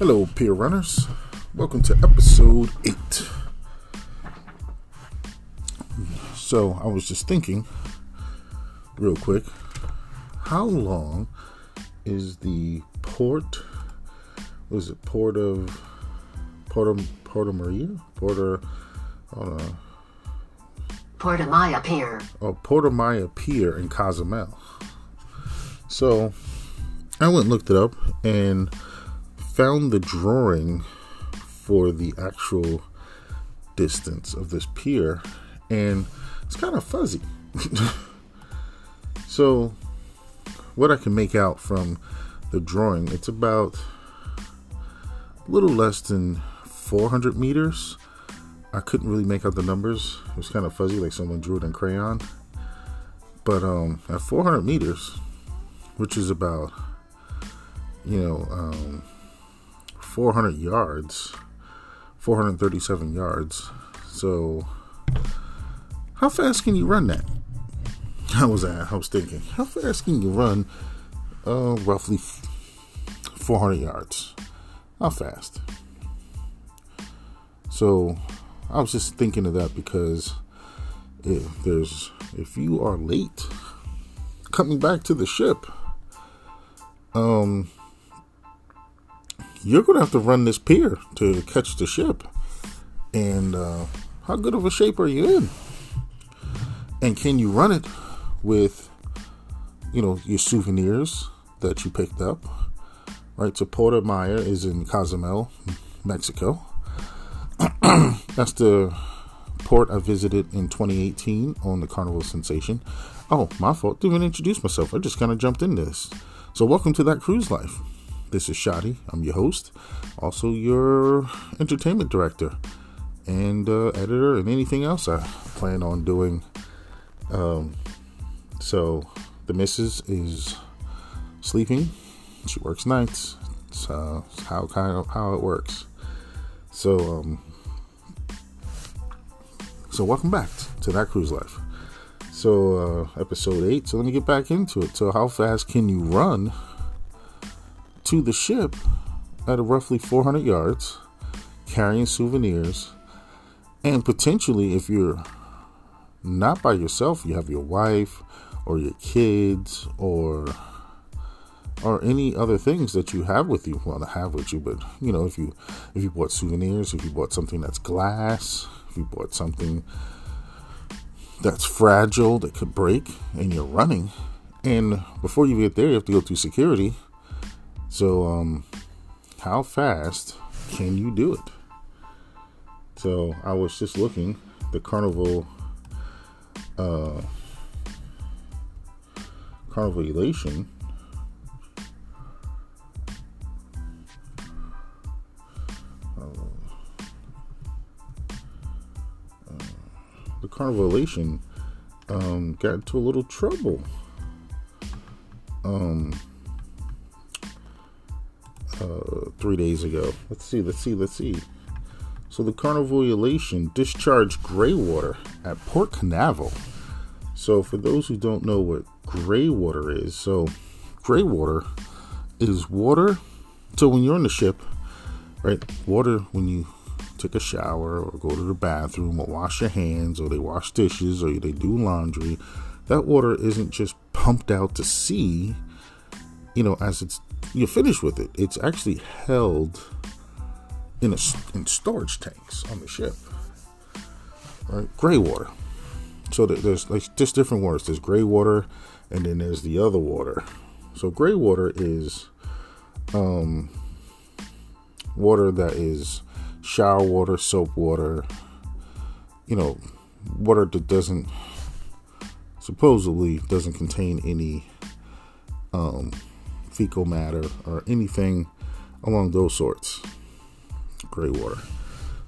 Hello, peer runners. Welcome to episode 8. So, I was just thinking, real quick, how long is the port? Was it Port of Porto Porto Maria? Porter, hold on. Uh, Porta Maya Pier. Oh, Porta Maya Pier in Cozumel. So, I went and looked it up and found the drawing for the actual distance of this pier, and it's kind of fuzzy. so, what I can make out from the drawing, it's about a little less than 400 meters. I couldn't really make out the numbers. It was kind of fuzzy, like someone drew it in crayon. But um, at 400 meters, which is about, you know, um, 400 yards, 437 yards. So, how fast can you run that? I was at, I was thinking, how fast can you run? Uh, roughly 400 yards. How fast? So, I was just thinking of that because if there's if you are late coming back to the ship, um, you're gonna have to run this pier to catch the ship. And uh, how good of a shape are you in? And can you run it with, you know, your souvenirs that you picked up? Right. So Porta Maya is in Cozumel, Mexico. That's the port I visited in 2018 on the Carnival Sensation. Oh, my fault. Didn't even introduce myself. I just kind of jumped into this. So, welcome to that cruise life. This is Shadi. I'm your host, also your entertainment director and uh, editor, and anything else I plan on doing. Um, so, the missus is sleeping. She works nights. So, how kind of how it works. So, um, so welcome back to that cruise life. So, uh, episode eight. So let me get back into it. So, how fast can you run to the ship at roughly 400 yards, carrying souvenirs, and potentially, if you're not by yourself, you have your wife or your kids or or any other things that you have with you. Well, to have with you, but you know, if you if you bought souvenirs, if you bought something that's glass, if you bought something that's fragile that could break, and you're running, and before you get there, you have to go through security. So, um, how fast can you do it? So, I was just looking the carnival. Uh, carnival elation the Carnival Elation um, got into a little trouble. Um, uh, three days ago. Let's see, let's see, let's see. So the Carnival Elation discharged gray water at Port Canaveral. So for those who don't know what gray water is, so gray water is water. So when you're on the ship, right, water when you take a shower or go to the bathroom or wash your hands or they wash dishes or they do laundry, that water isn't just pumped out to sea, you know, as it's you're finished with it. It's actually held in a in storage tanks on the ship. Right? Gray water. So there's like just different waters. There's gray water and then there's the other water. So gray water is um water that is shower water, soap water, you know, water that doesn't supposedly doesn't contain any um, fecal matter or anything along those sorts. Gray water.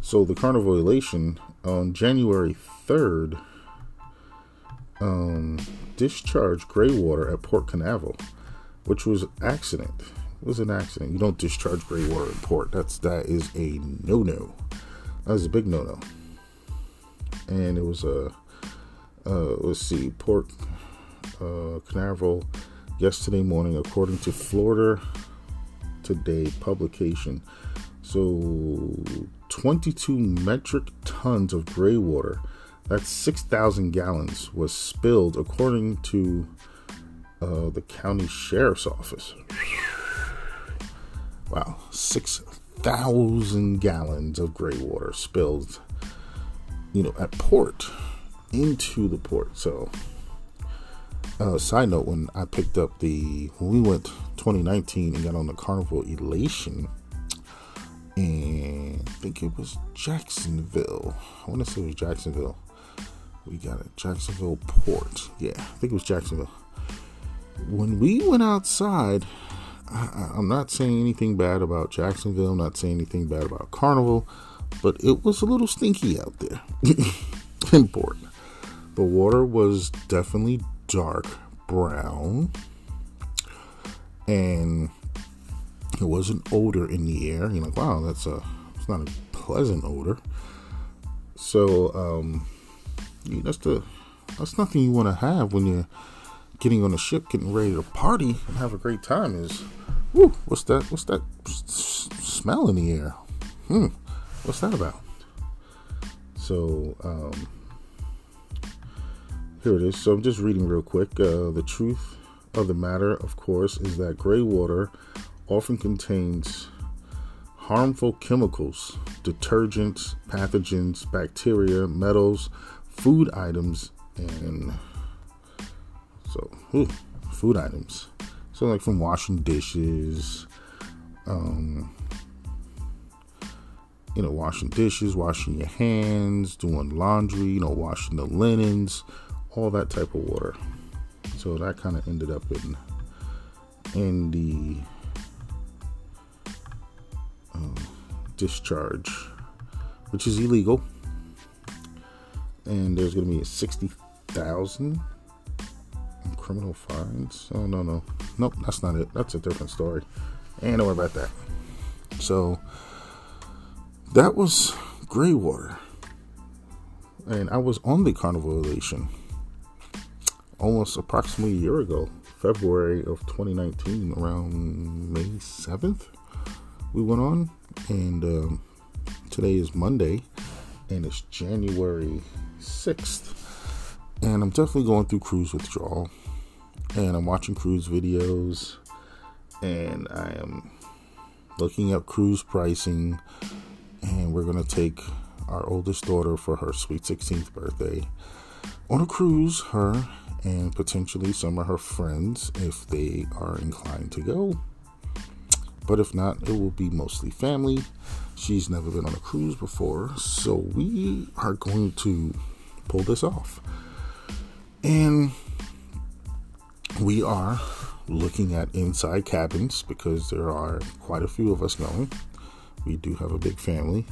So the carnival elation on January 3rd um, discharged gray water at Port Canaveral, which was accident. It was an accident. You don't discharge gray water in port. That's that is a no no. That was a big no no. And it was a uh, let's see, Port uh, Canaveral yesterday morning, according to Florida Today publication. So, 22 metric tons of gray water, that's 6,000 gallons, was spilled according to uh, the county sheriff's office. Wow, 6,000 gallons of gray water spilled, you know, at port into the port. So, uh, side note: when I picked up the when we went 2019 and got on the Carnival Elation, and I think it was Jacksonville. I want to say it was Jacksonville. We got a Jacksonville port. Yeah, I think it was Jacksonville. When we went outside, I, I'm not saying anything bad about Jacksonville. I'm not saying anything bad about Carnival, but it was a little stinky out there in port. The water was definitely dark brown and there was an odor in the air. You're like, wow, that's a it's not a pleasant odor. So um that's the that's nothing you want to have when you're getting on a ship, getting ready to party and have a great time. Is whoo, what's that? What's that s- smell in the air? Hmm, what's that about? So um here it is. So I'm just reading real quick. Uh, the truth of the matter, of course, is that gray water often contains harmful chemicals, detergents, pathogens, bacteria, metals, food items, and so food items. So like from washing dishes, um, you know, washing dishes, washing your hands, doing laundry, you know, washing the linens, all that type of water. So that kind of ended up in in the um, discharge, which is illegal, and there's going to be a sixty thousand criminal fines. Oh no no nope, that's not it. That's a different story. Ain't no worry about that. So that was gray water, and I was on the Carnival Elation almost approximately a year ago, February of 2019, around May 7th, we went on. And um, today is Monday, and it's January 6th. And I'm definitely going through cruise withdrawal. And I'm watching cruise videos, and I am looking up cruise pricing. And we're going to take our oldest daughter for her sweet 16th birthday on a cruise, her and potentially some of her friends if they are inclined to go. But if not, it will be mostly family. She's never been on a cruise before, so we are going to pull this off. And we are looking at inside cabins because there are quite a few of us going. We do have a big family.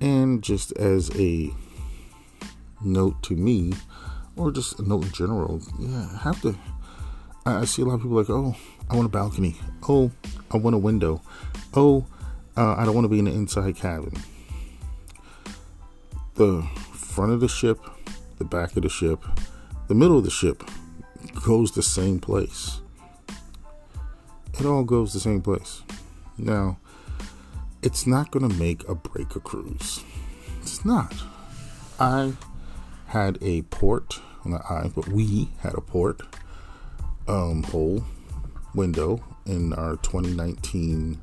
And just as a note to me, or just a note in general, yeah, have to. I, I see a lot of people like, oh, I want a balcony. Oh, I want a window. Oh, uh, I don't want to be in the inside cabin. The front of the ship, the back of the ship, the middle of the ship goes the same place. It all goes the same place. Now, it's not going to make a break a cruise. It's not. I had a port, not I, but we had a port um, hole window in our 2019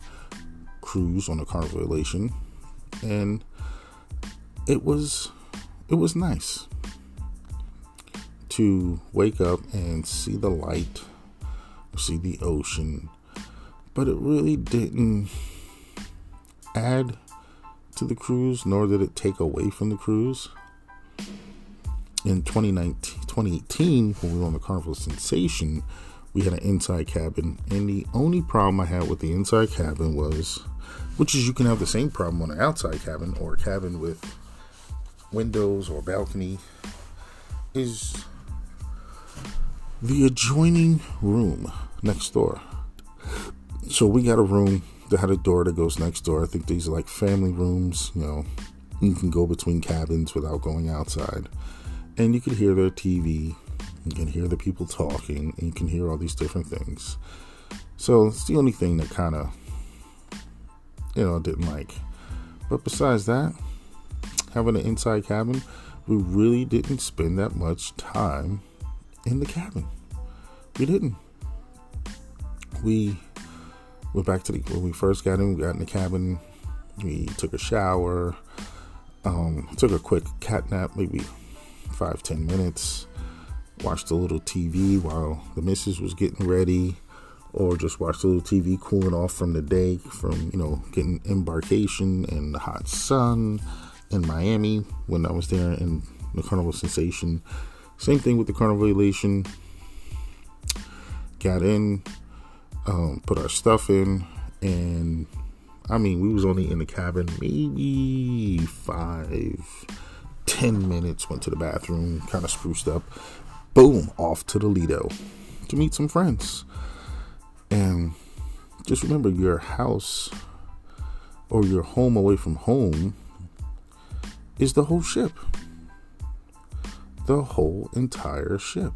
cruise on the Carnival Elation, and it was it was nice to wake up and see the light, see the ocean, but it really didn't add to the cruise, nor did it take away from the cruise in 2019, 2018, when we were on the Carnival Sensation, we had an inside cabin, and the only problem I had with the inside cabin was, which is you can have the same problem on an outside cabin or a cabin with windows or balcony, is the adjoining room next door. So we got a room that had a door that goes next door. I think these are like family rooms, you know, you can go between cabins without going outside and you can hear their TV, you can hear the people talking, and you can hear all these different things. So it's the only thing that kind of you know, didn't like. But besides that, having an inside cabin, we really didn't spend that much time in the cabin. We didn't. We went back to the when we first got in. We got in the cabin. We took a shower. Um, took a quick cat nap, maybe five ten minutes. Watched a little TV while the missus was getting ready, or just watched a little TV cooling off from the day, from you know getting embarkation and the hot sun in Miami when I was there in the Carnival Sensation. Same thing with the Carnival Elation. Got in, um, put our stuff in, and I mean, we was only in the cabin maybe five, ten minutes. Went to the bathroom, kind of spruced up. Boom, off to the Lido to meet some friends. And just remember, your house or your home away from home is the whole ship. The whole entire ship.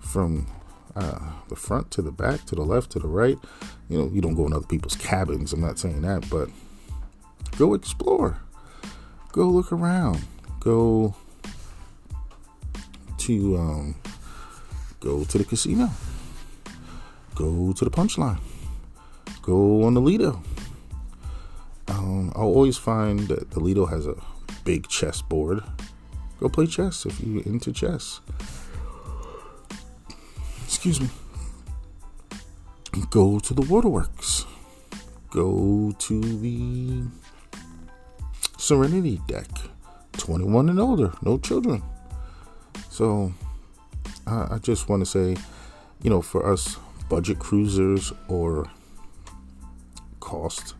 From uh, the front to the back, to the left, to the right. You know, you don't go in other people's cabins. I'm not saying that, but go explore. Go look around. Go to um, go to the casino. Go to the punchline. Go on the Lido. Um, I'll always find that the Lido has a big chess board. Go play chess if you're into chess. Excuse me. Go to the waterworks. Go to the Serenity deck. 21 and older, no children. So I, I just want to say, you know, for us budget cruisers or cost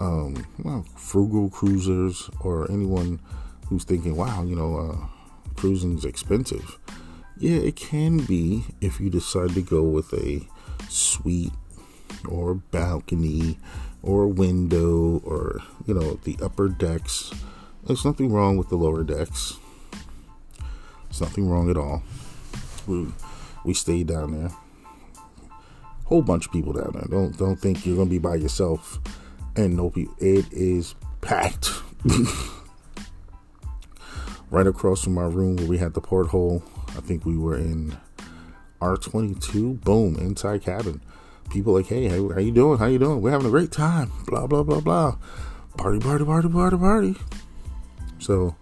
um, well, frugal cruisers or anyone who's thinking, wow, you know, uh, cruising is expensive. Yeah, it can be if you decide to go with a suite or balcony or window or, you know, the upper decks. There's nothing wrong with the lower decks. There's nothing wrong at all. We, we stayed down there. Whole bunch of people down there. Don't don't think you're gonna be by yourself and no. It is packed. right across from our room where we had the porthole. I think we were in R22. Boom, inside cabin. People like, hey, how, how you doing? How you doing? We're having a great time. Blah blah blah blah. Party party party party party. So,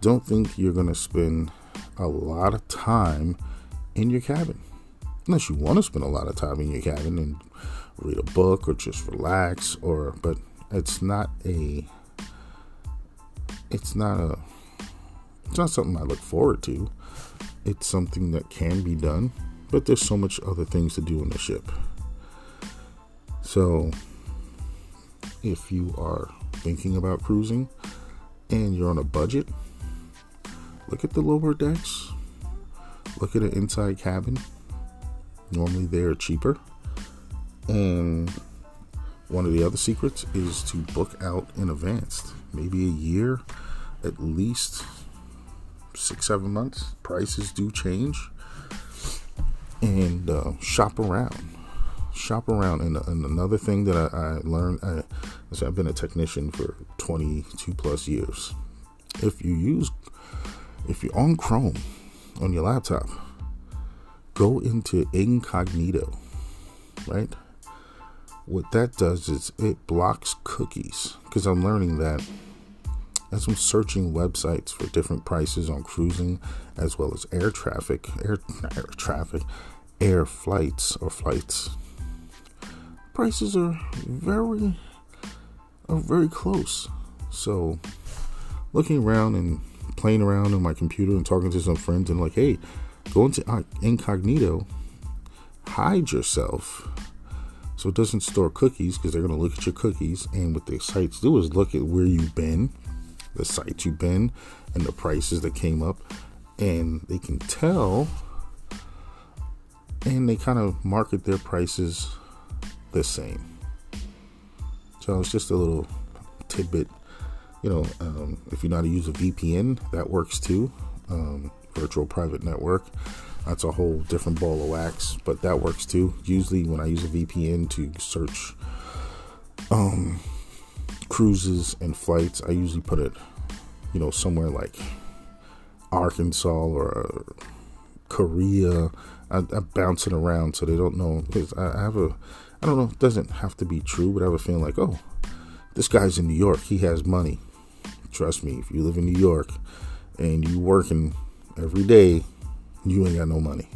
don't think you're gonna spend a lot of time in your cabin, unless you want to spend a lot of time in your cabin and read a book or just relax or but it's not a it's not a it's not something I look forward to. It's something that can be done, but there's so much other things to do on the ship. So if you are thinking about cruising and you're on a budget, look at the lower decks. Look at an inside cabin. Normally they're cheaper. And one of the other secrets is to book out in advance, maybe a year, at least six, seven months. Prices do change. And uh, shop around. Shop around. And, and another thing that I, I learned, I've been a technician for 22 plus years. If you use, if you're on Chrome on your laptop, go into incognito, right? what that does is it blocks cookies because I'm learning that as I'm searching websites for different prices on cruising as well as air traffic, air, air traffic, air flights or flights. Prices are very are very close. So looking around and playing around on my computer and talking to some friends and like, hey, go into incognito, hide yourself so it doesn't store cookies because they're going to look at your cookies. And what the sites do is look at where you've been, the sites you've been, and the prices that came up. And they can tell and they kind of market their prices the same. So it's just a little tidbit. You know, um, if you know how to use a VPN, that works too. Um, virtual private network that's a whole different ball of wax, but that works too. Usually, when I use a VPN to search um, cruises and flights, I usually put it, you know, somewhere like Arkansas or uh, Korea. I, bounce it around so they don't know because I, I have a, I don't know, it doesn't have to be true, but I have a feeling like, oh, this guy's in New York, he has money. Trust me, if you live in New York and you working every day, you ain't got no money.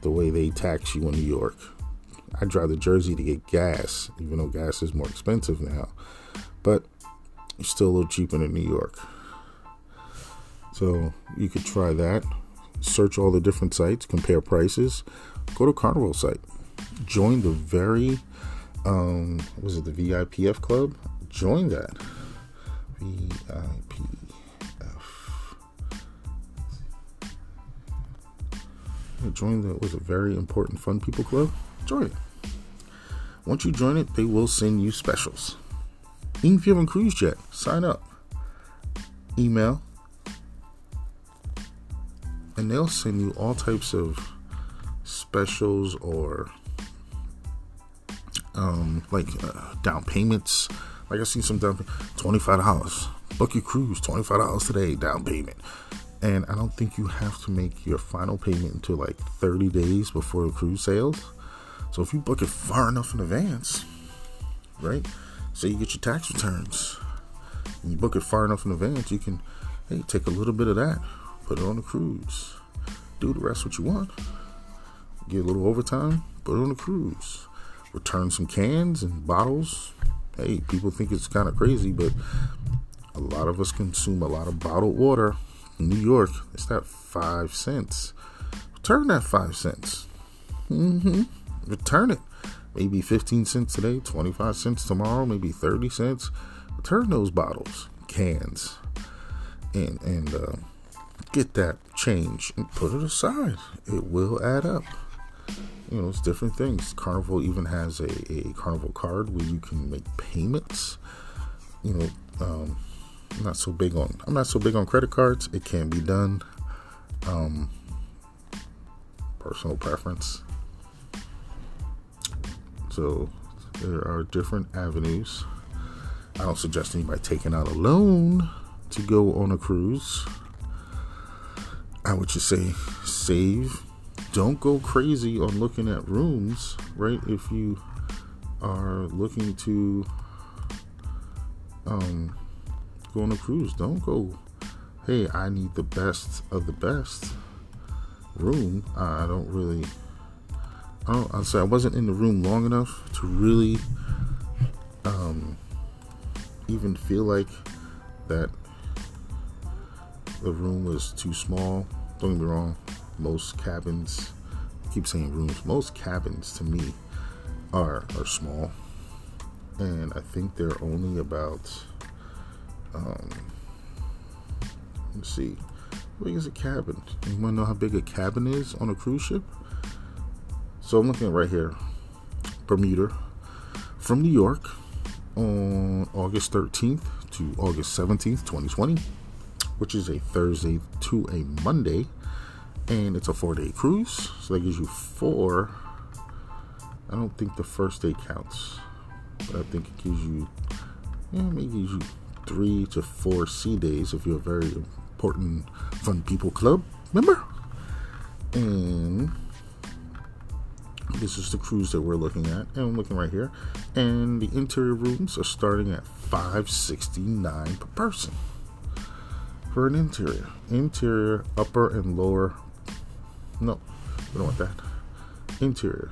The way they tax you in New York. I drive to Jersey to get gas, even though gas is more expensive now. But it's still a little cheaper than New York. So you could try that. Search all the different sites, compare prices. Go to Carnival site. Join the very um was it the VIPF club? Join that. VIPF. Join the was a very important fun people club. Join it. Once you join it, they will send you specials. Even if you haven't cruised yet, sign up. Email. And they'll send you all types of specials or um, like uh, down payments. Like I see some down twenty five dollars. Book your cruise twenty five dollars today down payment. And I don't think you have to make your final payment until like thirty days before the cruise sails. So if you book it far enough in advance, right? Say you get your tax returns, and you book it far enough in advance, you can hey take a little bit of that, put it on the cruise, do the rest what you want, get a little overtime, put it on the cruise return some cans and bottles. Hey, people think it's kind of crazy, but a lot of us consume a lot of bottled water. In New York, it's that five cents. Return that five cents. Mm-hmm. Return it. Maybe 15 cents today, 25 cents tomorrow, maybe 30 cents. Return those bottles, cans, and and uh, get that change and put it aside. It will add up you know, it's different things. Carnival even has a, a Carnival card where you can make payments. You know, um, I'm not so big on I'm not so big on credit cards. It can be done. Um, personal preference. So there are different avenues. I don't suggest anybody taking out a loan to go on a cruise. I would just say save don't go crazy on looking at rooms, right? If you are looking to um, go on a cruise, don't go, hey, I need the best of the best room. I don't really, I don't, I'll say I wasn't in the room long enough to really um, even feel like that the room was too small. Don't get me wrong, most cabins I keep saying rooms most cabins to me are are small. And i think they're only about um let's see how big is a cabin? You want to know how big a cabin is on a cruise ship? So i'm looking right here bermuda. From new york on august 13th to august 17th 2020 which is a thursday to a monday and it's a four day cruise so that gives you four. I don't think the first day counts but i think it gives you yeah maybe gives you three to four sea days if you're a very important fun people club member. And this is the cruise that we're looking at and i'm looking right here. And the interior rooms are starting at 569 per person for an interior. Interior upper and lower no, we don't want that. Interior,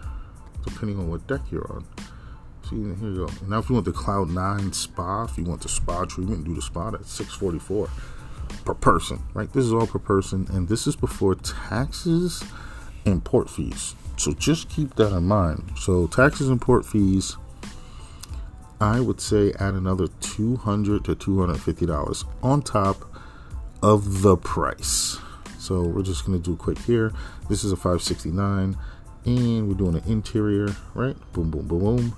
depending on what deck you're on. See, here you go. Now, if you want the Cloud Nine Spa, if you want the spa treatment, do the spa at 644 per person, right? This is all per person, and this is before taxes and port fees. So just keep that in mind. So taxes and port fees, I would say add another 200 to 250 dollars on top of the price. So we're just gonna do quick here. This is a 569, and we're doing an interior, right? Boom, boom, boom, boom,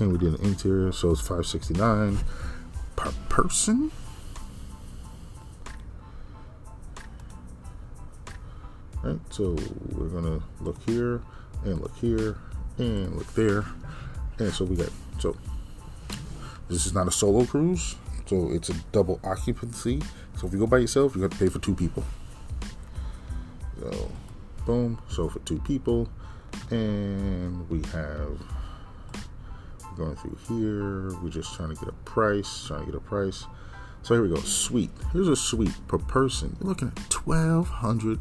and we did an interior, so it's 569 per person. Right, so we're gonna look here and look here and look there, and so we got so This is not a solo cruise, so it's a double occupancy. So if you go by yourself, you have to pay for two people. So, boom. So for two people, and we have going through here. We're just trying to get a price, trying to get a price. So here we go. Suite. Here's a suite per person. You're looking at twelve hundred.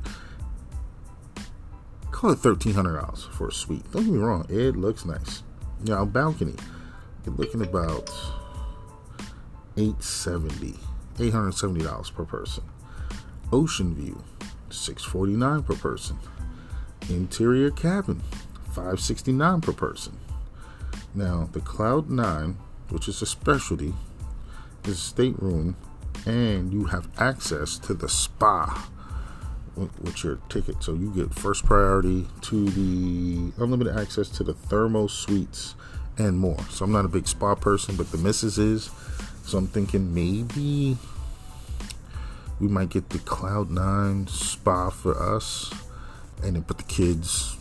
Call it thirteen hundred dollars for a suite. Don't get me wrong. It looks nice. Now balcony. You're looking about 870 $870 per person. Ocean view, 649 per person. Interior cabin, 569 per person. Now, the Cloud 9, which is a specialty, is a stateroom, and you have access to the spa with, your ticket. So you get first priority to the unlimited access to the thermo suites and more. So I'm not a big spa person, but the missus is. So I'm thinking maybe we might get the Cloud Nine spa for us and then put the kids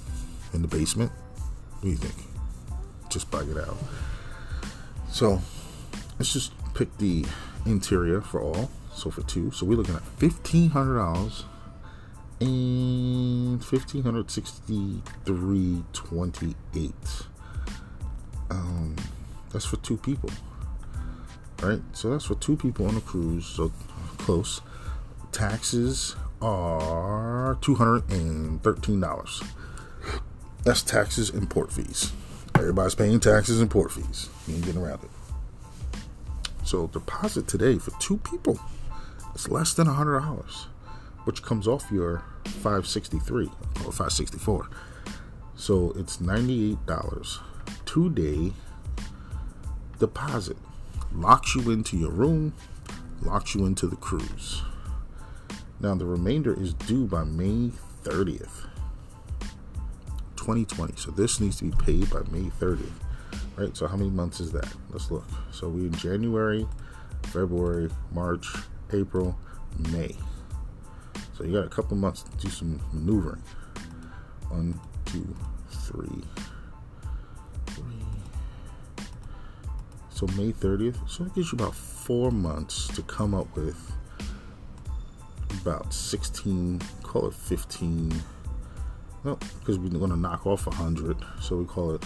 in the basement. What do you think? Just bug it out. So let's just pick the interior for all. So for two. So we're looking at fifteen hundred dollars and fifteen hundred sixty three twenty eight. Um that's for two people. Right? So that's for two people on a cruise, so close. Taxes are two hundred and thirteen dollars. That's taxes and port fees. Everybody's paying taxes and port fees. You ain't getting around it. So deposit today for two people. It's less than hundred dollars, which comes off your five sixty three or five sixty four. So it's ninety eight dollars two day deposit. Locks you into your room, locks you into the cruise. Now the remainder is due by May 30th, 2020. So this needs to be paid by May 30th. Right? So how many months is that? Let's look. So we in January, February, March, April, May. So you got a couple months to do some maneuvering. One, two, three, three. So May 30th. So it gives you about four months to come up with about 16, call it 15. Well, because we're going to knock off 100. So we call it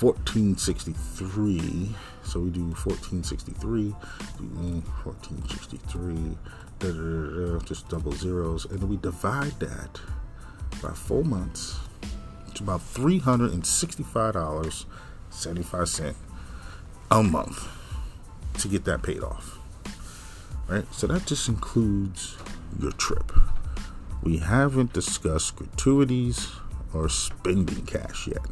1463. So we do 1463, 1463, mm, da, da, da, just double zeros, and then we divide that by four months. It's about $365.75 a month to get that paid off. Right? So that just includes your trip. We haven't discussed gratuities or spending cash yet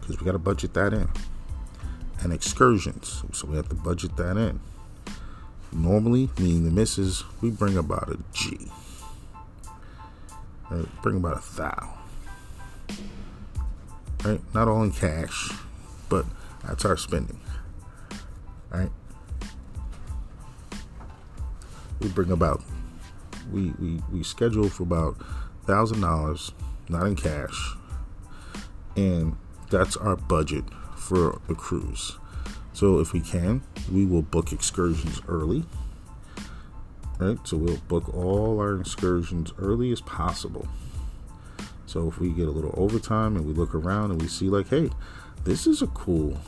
because we got to budget that in. And excursions, so we have to budget that in. Normally, me and the missus, we bring about a G. Right? Bring about a thou. Right? Not all in cash, but that's our spending. Right? We bring about we we, we schedule for about thousand dollars, not in cash. And that's our budget for the cruise. So if we can, we will book excursions early. Right? So we'll book all our excursions early as possible. So if we get a little overtime and we look around and we see like, hey, this is a cool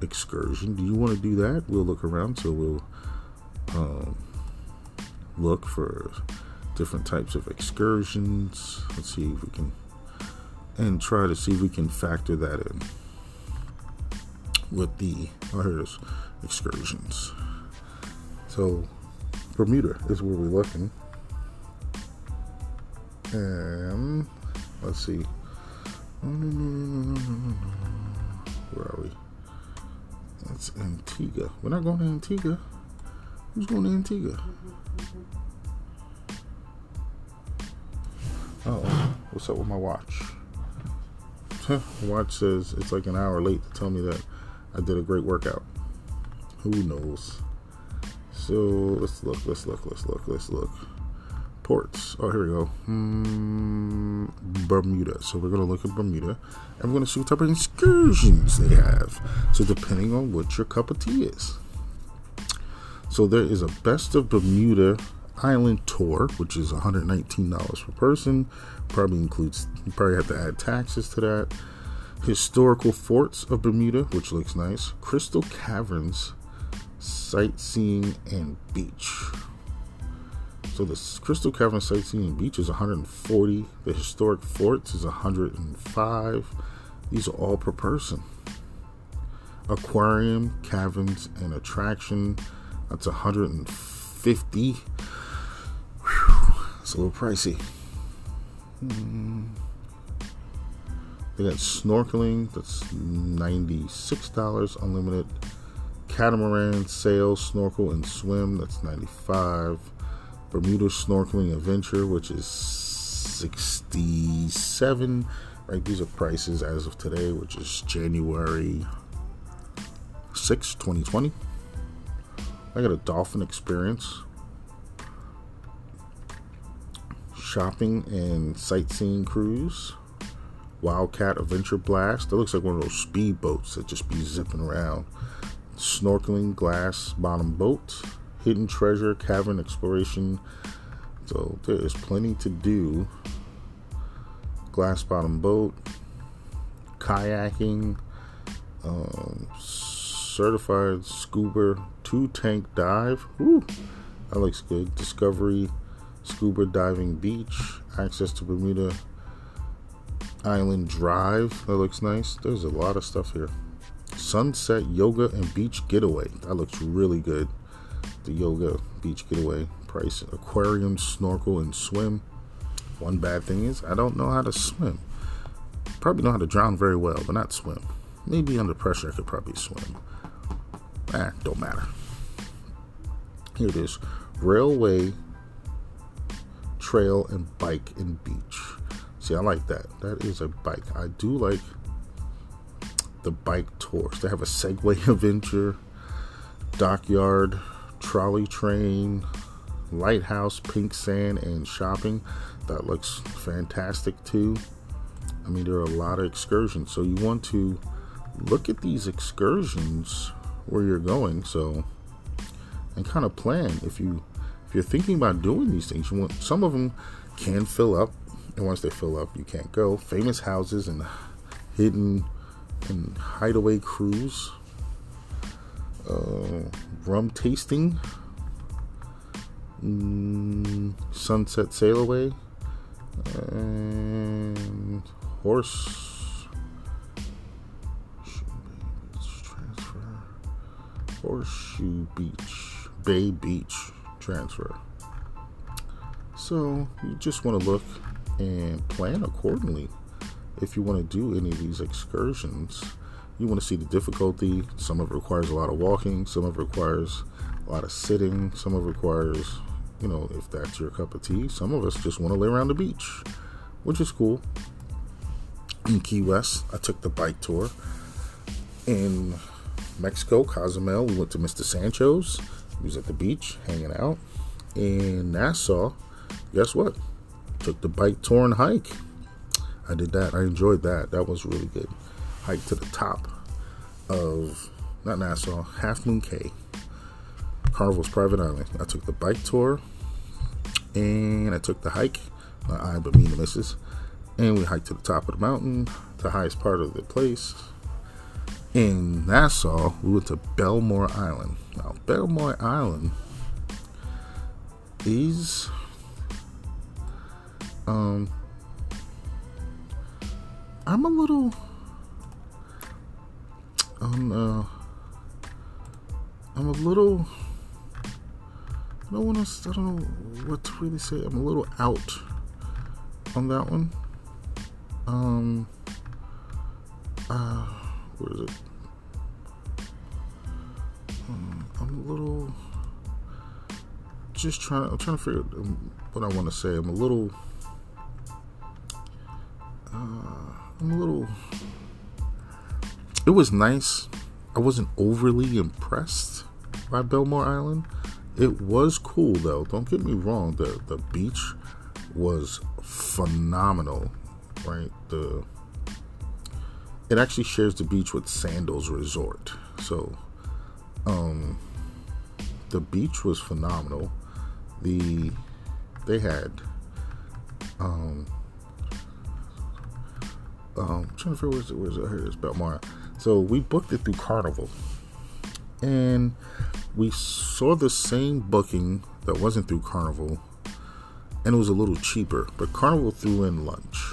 excursion. Do you want to do that? We'll look around. So we'll um, look for different types of excursions. Let's see if we can and try to see if we can factor that in with the here's excursions. So Bermuda is where we're looking. And let's see. Where are we? That's Antigua. We're not going to Antigua. Who's going to Antigua? Oh, what's up with my watch? watch says it's like an hour late to tell me that I did a great workout. Who knows? So let's look, let's look, let's look, let's look. ports. Oh, here we go. Mm, Bermuda. So we're going to look at Bermuda and we're going to see what type of excursions they have. So depending on what your cup of tea is. So there is a best of Bermuda island tour, which is $119 per person. Probably includes, you probably have to add taxes to that. Historical forts of Bermuda, which looks nice. Crystal Caverns, sightseeing and beach. So the Crystal Cavern sightseeing and beach is 140. The historic forts is 105. These are all per person. Aquarium, caverns, and attraction. That's 150. It's a little pricey. Mm. They got snorkeling, that's $96 unlimited. Catamaran, sail, snorkel, and swim, that's 95 Bermuda Snorkeling Adventure, which is 67 Right, these are prices as of today, which is January 6, 2020. I got a dolphin experience shopping and sightseeing cruise. Wildcat Adventure Blast. That looks like one of those speed boats that just be zipping around. Snorkeling glass bottom boat. Hidden treasure cavern exploration. So there is plenty to do. Glass bottom boat. Kayaking. Um, certified scuba two tank dive. Woo, that looks good. Discovery scuba diving beach, access to Bermuda Island Drive. That looks nice. There's a lot of stuff here. Sunset yoga and beach getaway. That looks really good. The yoga beach getaway price. Aquarium, snorkel, and swim. One bad thing is I don't know how to swim. Probably know how to drown very well, but not swim. Maybe under pressure I could probably swim. Eh, don't matter. Here it is. Railway trail and bike and beach. See, I like that. That is a bike. I do like the bike tours. They have a Segway adventure, dockyard, trolley train, lighthouse, pink sand, and shopping. That looks fantastic too. I mean, there are a lot of excursions. So you want to look at these excursions where you're going. So and kind of plan if you if you're thinking about doing these things, you want some of them can fill up, and once they fill up, you can't go. Famous houses and hidden and hideaway cruise, uh, rum tasting, mm, sunset sail away, and horse horseshoe beach, bay beach transfer. So you just want to look and plan accordingly. If you want to do any of these excursions, you want to see the difficulty. Some of it requires a lot of walking, some of it requires a lot of sitting, some of it requires, you know, if that's your cup of tea. Some of us just want to lay around the beach, which is cool. In Key West, I took the bike tour. In Mexico, Cozumel, we went to Mr. Sancho's. He was at the beach hanging out. In Nassau, guess what? Took the bike tour and hike. I did that. I enjoyed that. That was really good. Hike to the top of not Nassau, Half Moon Cay, Carnival's private island. I took the bike tour and I took the hike. Not I, but me and the missus. And we hiked to the top of the mountain, the highest part of the place. In Nassau, we went to Balmoral Island. Now, Balmoral Island is um I'm a little um uh I'm a little I don't want to I don't know what to really say. I'm a little out on that one. Um uh where is it? Um, I'm a little just trying. I'm trying to figure out what I want to say. I'm a little. Uh, I'm a little. It was nice. I wasn't overly impressed by Balmoral Island. It was cool though. Don't get me wrong. The the beach was phenomenal, right? The it actually shares the beach with Sandals Resort. So, um, the beach was phenomenal. The they had um, um, trying to figure where's it, where's it, here Balmoral. So we booked it through Carnival, and we saw the same booking that wasn't through Carnival, and it was a little cheaper. But Carnival threw in lunch,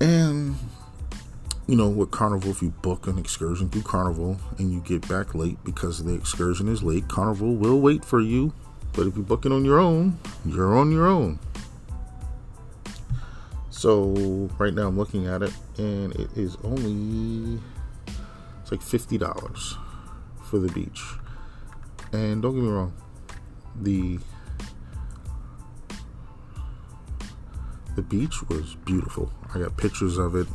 and you know, with Carnival, if you book an excursion through Carnival and you get back late because the excursion is late, Carnival will wait for you. But if you book it on your own, you're on your own. So right now I'm looking at it, and it is only it's like fifty dollars for the beach. And don't get me wrong, the the beach was beautiful. I got pictures of it.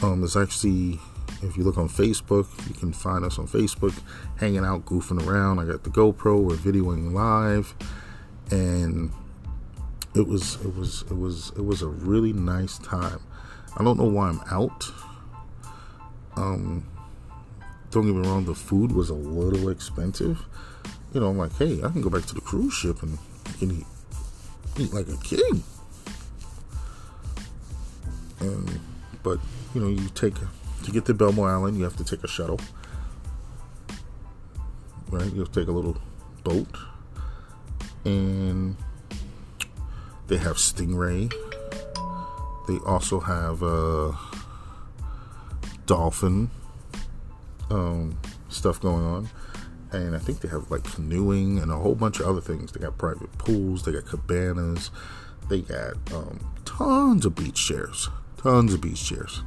Um, it's actually, if you look on Facebook, you can find us on Facebook, hanging out, goofing around. I got the GoPro, we're videoing live, and it was, it was, it was, it was a really nice time. I don't know why I'm out. Um, don't get me wrong, the food was a little expensive. You know, I'm like, hey, I can go back to the cruise ship and can eat, eat like a king. And but you know, you take to get to Balmoral Island, you have to take a shuttle, right? You have to take a little boat, and they have Stingray. They also have uh, dolphin um, stuff going on. And I think they have like canoeing and a whole bunch of other things. They got private pools, they got cabanas, they got um, tons of beach chairs tons of beach chairs,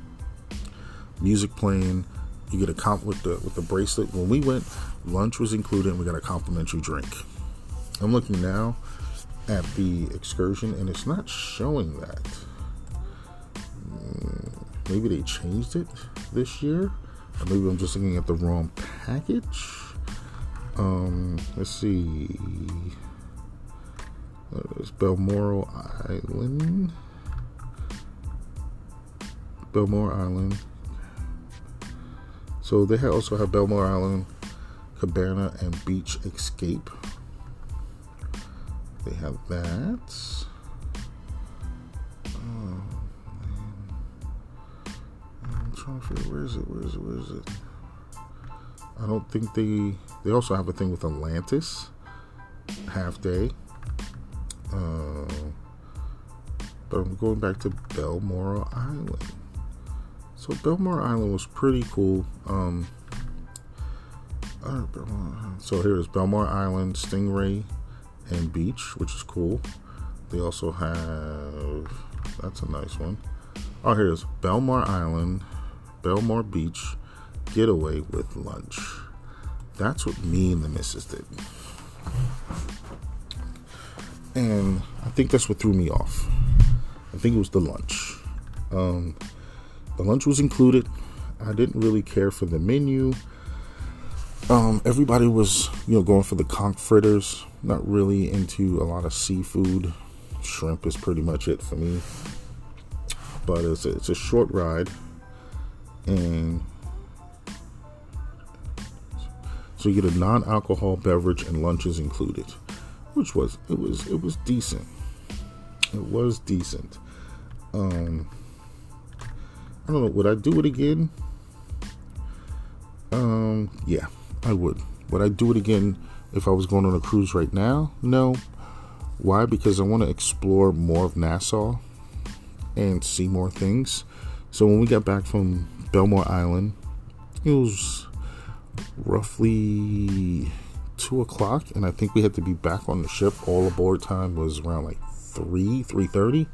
music playing. You get a comp with the with the bracelet. When we went, lunch was included, and we got a complimentary drink. I'm looking now at the excursion, and it's not showing that. Hmm, maybe they changed it this year, or maybe I'm just looking at the wrong package. Um, let's see. There's Balmoral Island. Balmoral Island. So they also have Balmoral Island, Cabana, and Beach Escape. They have that. Oh, I'm trying to figure where is it? Where is it? Where is it? I don't think they. They also have a thing with Atlantis, half day. Uh, but I'm going back to Balmoral Island. So Balmoral Island was pretty cool. Um, uh, so here's Balmoral Island, Stingray, and Beach, which is cool. They also have that's a nice one. Oh, here's Balmoral Island, Balmoral Beach, getaway with lunch. That's what me and the missus did. And I think that's what threw me off. I think it was the lunch. Um, the lunch was included. I didn't really care for the menu. Um, everybody was, you know, going for the conch fritters. Not really into a lot of seafood. Shrimp is pretty much it for me. But it's a, it's a short ride, and so you get a non-alcohol beverage and lunches included, which was it was it was decent. It was decent. Um, I don't know. Would I do it again? Um, yeah, I would. Would I do it again if I was going on a cruise right now? No. Why? Because I want to explore more of Nassau and see more things. So when we got back from Balmoral Island, it was roughly two o'clock, and I think we had to be back on the ship. All aboard time was around like three, three thirty.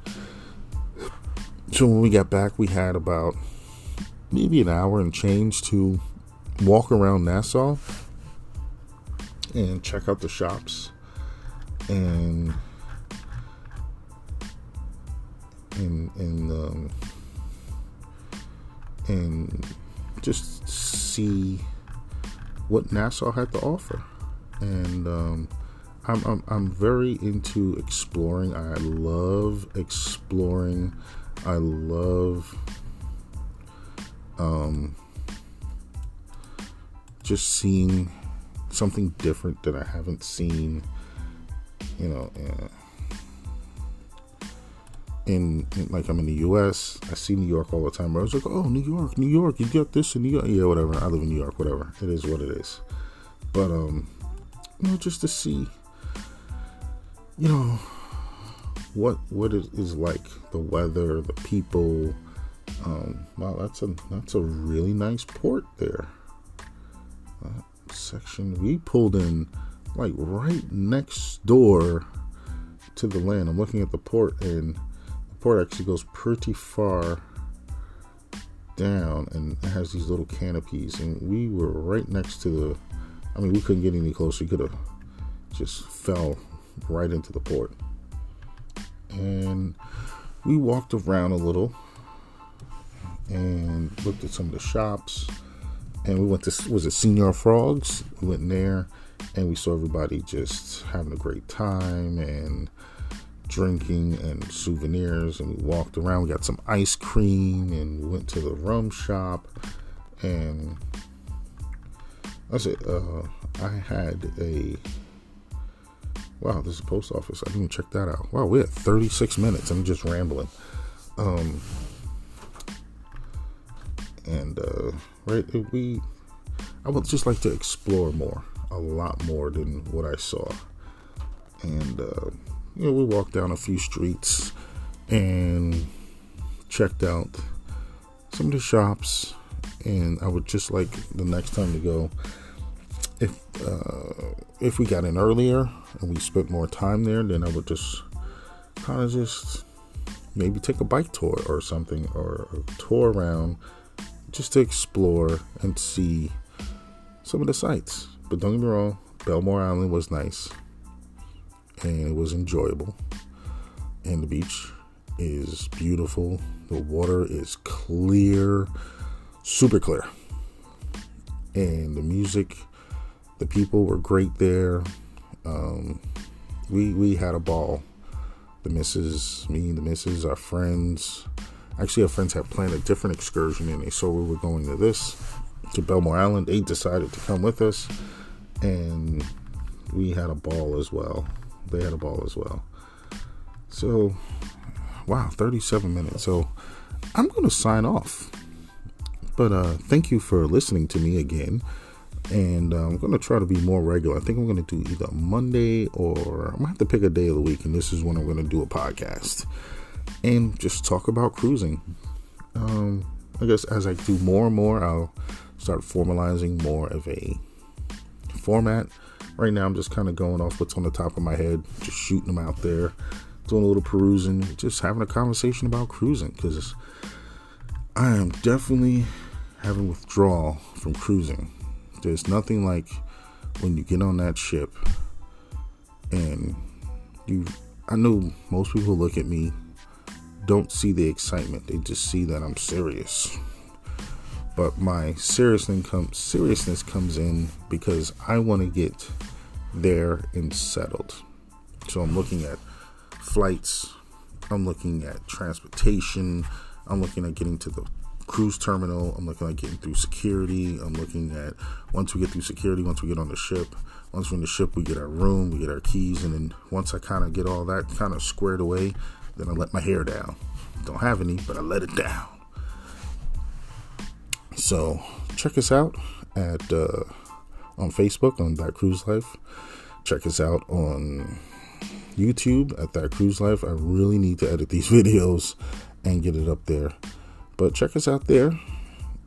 So when we got back, we had about maybe an hour and change to walk around Nassau and check out the shops and and and um, and just see what Nassau had to offer. And um, I'm, I'm I'm very into exploring. I love exploring. I love um just seeing something different that I haven't seen. You know, uh, in, in, like I'm in the U.S. I see New York all the time. I was like, oh, New York, New York, you got this in New York, yeah, whatever. I live in New York, whatever. It is what it is. But um, you know, just to see, you know, what what it is like, the weather, the people. Um, wow, that's a that's a really nice port there. Uh, section we pulled in like right next door to the land. I'm looking at the port and the port actually goes pretty far down and has these little canopies and we were right next to the I mean we couldn't get any closer we could have just fell right into the port and we walked around a little and looked at some of the shops. And we went to was it Señor Frogs? We went there and we saw everybody just having a great time and drinking and souvenirs. And we walked around we got some ice cream and we went to the rum shop. And I said uh, I had a wow this is a post office. I didn't check that out. Wow we're at 36 minutes. I'm just rambling. Um and uh right we I would just like to explore more a lot more than what I saw. And uh you know, we walked down a few streets and checked out some of the shops. And I would just like the next time to go, if uh, if we got in earlier and we spent more time there, then I would just kind of just maybe take a bike tour or something, or a tour around just to explore and see some of the sights. But don't get me wrong, Balmoral Island was nice and it was enjoyable. And the beach is beautiful. The water is clear, super clear. And the music, the people were great there. Um, we we had a ball. The misses, me, and the misses, our friends. Actually, our friends had planned a different excursion, and they saw we were going to this to Balmoral Island. They decided to come with us, and we had a ball as well they had a ball as well. So, wow, 37 minutes. So, I'm going to sign off. But uh, thank you for listening to me again. And uh, I'm to try to be more regular. I think I'm to do either Monday or I'm to have to pick a day of the week. And this is when I'm to do a podcast and just talk about cruising. Um, I guess as I do more and more, I'll start formalizing more of a format right now I'm just kind of going off what's on the top of my head, just shooting them out there, doing a little perusing, just having a conversation about cruising because I am definitely having withdrawal from cruising. There's nothing like when you get on that ship and you I know most people look at me don't see the excitement. They just see that I'm serious. But my seriousness seriousness comes in because I want to get there and settled. So I'm looking at flights, I'm looking at transportation, I'm looking at getting to the cruise terminal, I'm looking at getting through security, I'm looking at once we get through security, once we get on the ship, once we're in the ship, we get our room, we get our keys, and then once I kind of get all that kind of squared away, then I let my hair down. Don't have any, but I let it down. So check us out at uh, on Facebook on That Cruise Life. Check us out on YouTube at That Cruise Life. I really need to edit these videos and get it up there. But check us out there.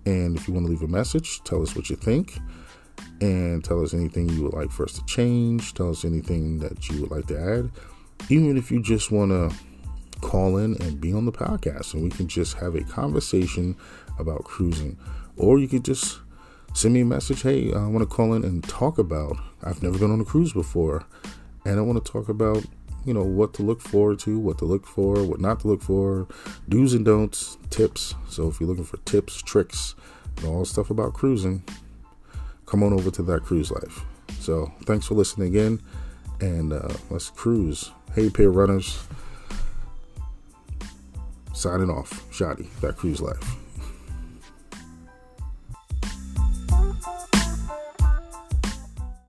And if you want to leave a message, tell us what you think. And tell us anything you would like for us to change. Tell us anything that you would like to add. Even if you just want to call in and be on the podcast and we can just have a conversation about cruising. Or you could just send me a message. Hey, I want to call in and talk about. I've never been on a cruise before, and I want to talk about you know what to look forward to, what to look for, what not to look for, do's and don'ts, tips. So if you're looking for tips, tricks, and all stuff about cruising, come on over to that cruise life. So thanks for listening again, and uh, let's cruise. Hey, pair runners. Signing off. Shoddy, that cruise life.